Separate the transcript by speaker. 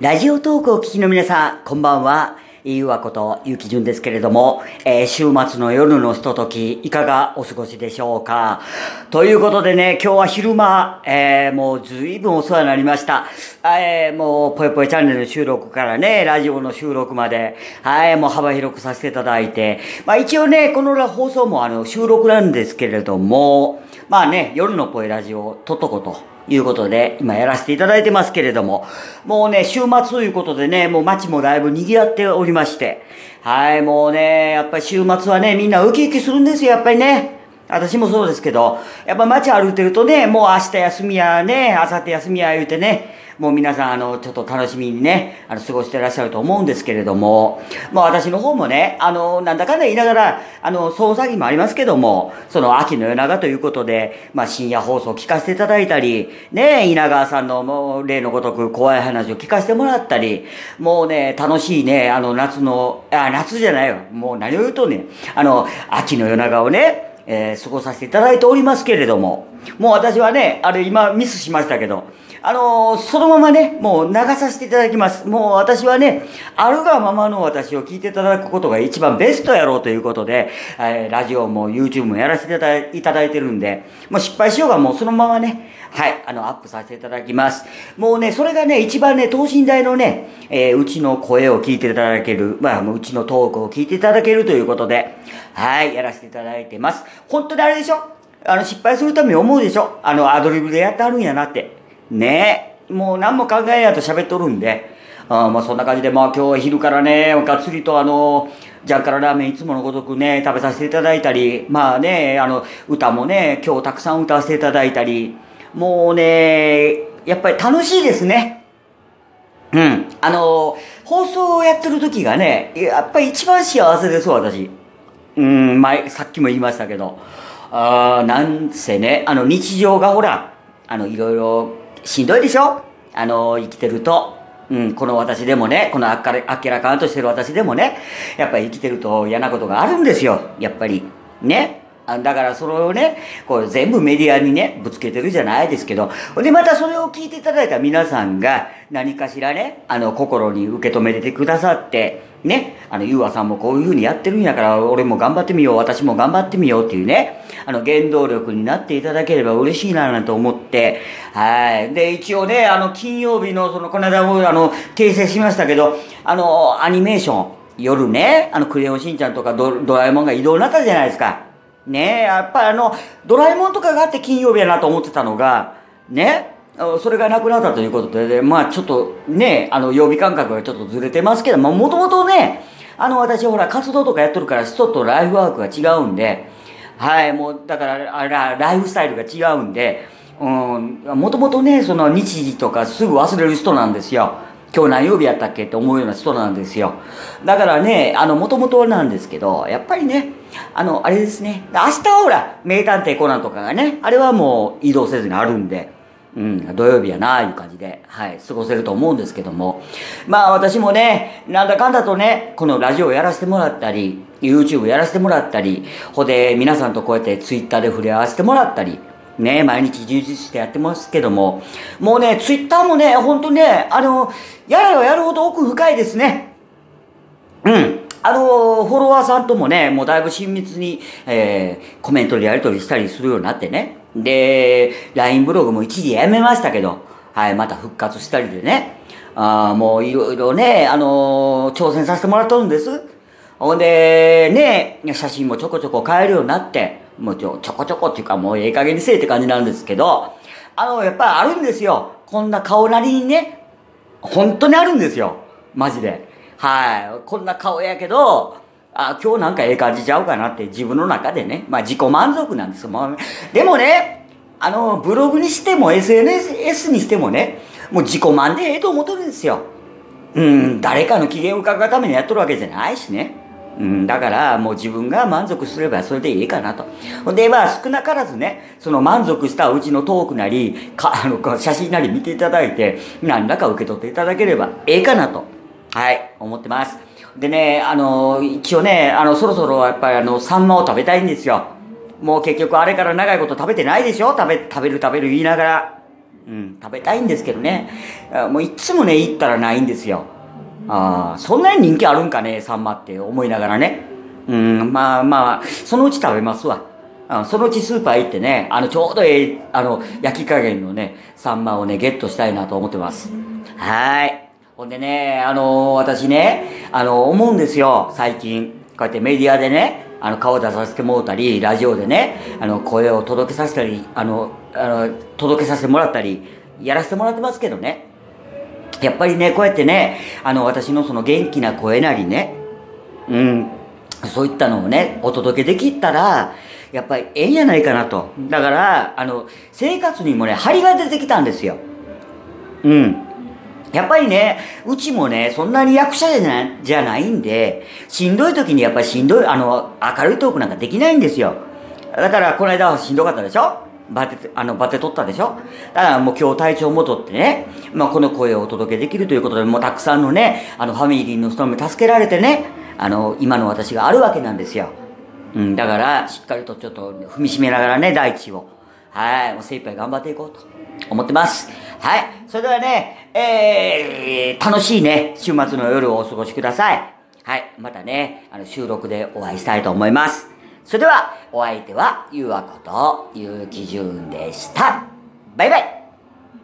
Speaker 1: ラジオトークを聞きの皆さん、こんばんは。ゆうわことゆきじゅんですけれども、えー、週末の夜のひととき、いかがお過ごしでしょうか？ということでね、今日は昼間、えー、もうずいぶんお世話になりました。えー、もう、ぽよぽよチャンネル収録からね、ラジオの収録まで、はい、もう幅広くさせていただいて、まあ一応ね、この放送もあの、収録なんですけれども、まあね、夜のぽいラジオ、とっとこと、いうことで、今やらせていただいてますけれども、もうね、週末ということでね、もう街もだいぶ賑わっておりまして、はい、もうね、やっぱり週末はね、みんなウキウキするんですよ、やっぱりね。私もそうですけど、やっぱ街歩いてるとね、もう明日休みやね、明後日休みや言うてね、もう皆さん、あの、ちょっと楽しみにね、あの、過ごしてらっしゃると思うんですけれども、まあ私の方もね、あの、なんだかんだ言いながら、あの、総詐欺もありますけども、その秋の夜長ということで、まあ深夜放送を聞かせていただいたり、ね、稲川さんのもう例のごとく怖い話を聞かせてもらったり、もうね、楽しいね、あの、夏の、あ、夏じゃないよ。もう何を言うとね、あの、秋の夜長をね、えー、過ごさせていただいておりますけれども、もう私はね、あれ今ミスしましたけど、あのー、そのままね、もう流させていただきます。もう私はね、あるがままの私を聞いていただくことが一番ベストやろうということで、えー、ラジオも YouTube もやらせていただいてるんで、もう失敗しようがもうそのままね、はい、あの、アップさせていただきます。もうね、それがね、一番ね、等身大のね、えー、うちの声を聞いていただける、まあ、うちのトークを聞いていただけるということで、はい、やらせていただいてます。本当にあれでしょ？あの、失敗するために思うでしょ？あの、アドリブでやってあるんやなって。ねえ。もう何も考えやと喋っとるんで。あまあそんな感じで、まあ今日は昼からね、がっつりとあの、ジャンカララーメンいつものごとくね、食べさせていただいたり、まあね、あの、歌もね、今日たくさん歌わせていただいたり、もうね、やっぱり楽しいですね。うん。あの、放送をやってる時がね、やっぱり一番幸せです、私。うん、前、さっきも言いましたけど。あなんせね、あの、日常がほら、あの、いろいろしんどいでしょ？あの、生きてると。うん、この私でもね、このあっかれ、あっけらかんとしてる私でもね、やっぱり生きてると嫌なことがあるんですよ。やっぱり。ね。だからそれをね、こう全部メディアにね、ぶつけてるじゃないですけど、で、またそれを聞いていただいた皆さんが何かしらね、あの、心に受け止めてくださって、ね、あの、ゆうわさんもこういう風にやってるんやから、俺も頑張ってみよう、私も頑張ってみようっていうね、あの、原動力になっていただければ嬉しいな、なんて思って、はい。で、一応ね、あの、金曜日の、その、この間も、あの、訂正しましたけど、あの、アニメーション、夜ね、あの、クレヨンしんちゃんとかドドラえもんが移動になったじゃないですか。ねやっぱりあの、ドラえもんとかがあって金曜日やなと思ってたのが、ね、それがなくなったということで、まあちょっとね、あの、曜日感覚がちょっとずれてますけど、もともとね、あの、私ほら、活動とかやってるから、人とライフワークが違うんで、はい、もう、だから、あら、ライフスタイルが違うんで、うん、もともとね、その日時とかすぐ忘れる人なんですよ。今日何曜日やったっけって思うような人なんですよ。だからね、あの、もともとなんですけど、やっぱりね、あの、あれですね。明日はほら、名探偵コナンとかがね、あれはもう移動せずにあるんで、うん、土曜日やないう感じで、はい、過ごせると思うんですけども。まあ私もね、なんだかんだとね、このラジオやらせてもらったり、YouTube やらせてもらったり、ほで皆さんとこうやって Twitter で触れ合わせてもらったり、ね、毎日充実してやってますけども、もうね、Twitter もね、ほんとね、あの、やればやるほど奥深いですね。うん。あの、フォロワーさんともね、もうだいぶ親密に、えー、コメントでやり取りしたりするようになってね。で、LINE ブログも一時やめましたけど、はい、また復活したりでね。あもういろいろね、あのー、挑戦させてもらっとるんです。ほんで、ね、写真もちょこちょこ変えるようになって、もうちょ、ちょこちょこっていうかもうええ加減にせえって感じなんですけど、あの、やっぱりあるんですよ。こんな顔なりにね、本当にあるんですよ。マジで。はい。こんな顔やけど、あ、今日なんかええ感じちゃうかなって自分の中でね。まあ自己満足なんですもうでもね、あの、ブログにしても SNS にしてもね、もう自己満でええと思っとるんですよ。うん、誰かの機嫌を伺うためにやっとるわけじゃないしね。うん、だからもう自分が満足すればそれでいいかなと。ほんで、まあ少なからずね、その満足したうちのトークなり、か あの写真なり見ていただいて、何らか受け取っていただければええかなと。はい、思ってます。でね、あの、一応ね、あの、そろそろやっぱりあの、サンマを食べたいんですよ。もう結局あれから長いこと食べてないでしょ？食べ、食べる食べる言いながら。うん、食べたいんですけどね。もういつもね、行ったらないんですよ。ああ、そんなに人気あるんかね、サンマって思いながらね。うん、まあまあ、そのうち食べますわ。あそのうちスーパー行ってね、あの、ちょうどええ、あの、焼き加減のね、サンマをね、ゲットしたいなと思ってます。はい。ほんでね、あの私ね、あの、思うんですよ、最近。こうやってメディアでね、あの、顔出させてもらったり、ラジオでね、あの、声を届けさせたり、あの、あの、届けさせてもらったり、やらせてもらってますけどね。やっぱりね、こうやってね、あの、私のその元気な声なりね、うん、そういったのをね、お届けできたら、やっぱりええんやないかなと。だから、あの、生活にもね、張りが出てきたんですよ。うん。やっぱりね、うちもね、そんなに役者じゃないじゃないんで、しんどい時にやっぱりしんどい、あの、明るいトークなんかできないんですよ。だから、この間はしんどかったでしょ？バテ、あの、バテ取ったでしょ？だからもう今日体調戻ってね、まあこの声をお届けできるということで、もうたくさんのね、あの、ファミリーの人に助けられてね、あの、今の私があるわけなんですよ。うん、だから、しっかりとちょっと踏みしめながらね、大地を。はい、もう精一杯頑張っていこうと思ってます。はい、それではね、えー、楽しいね、週末の夜をお過ごしください。はい、またね、あの、収録でお会いしたいと思います。それでは、お相手は、ゆうわこと、ゆうきじゅんでした。バイバイ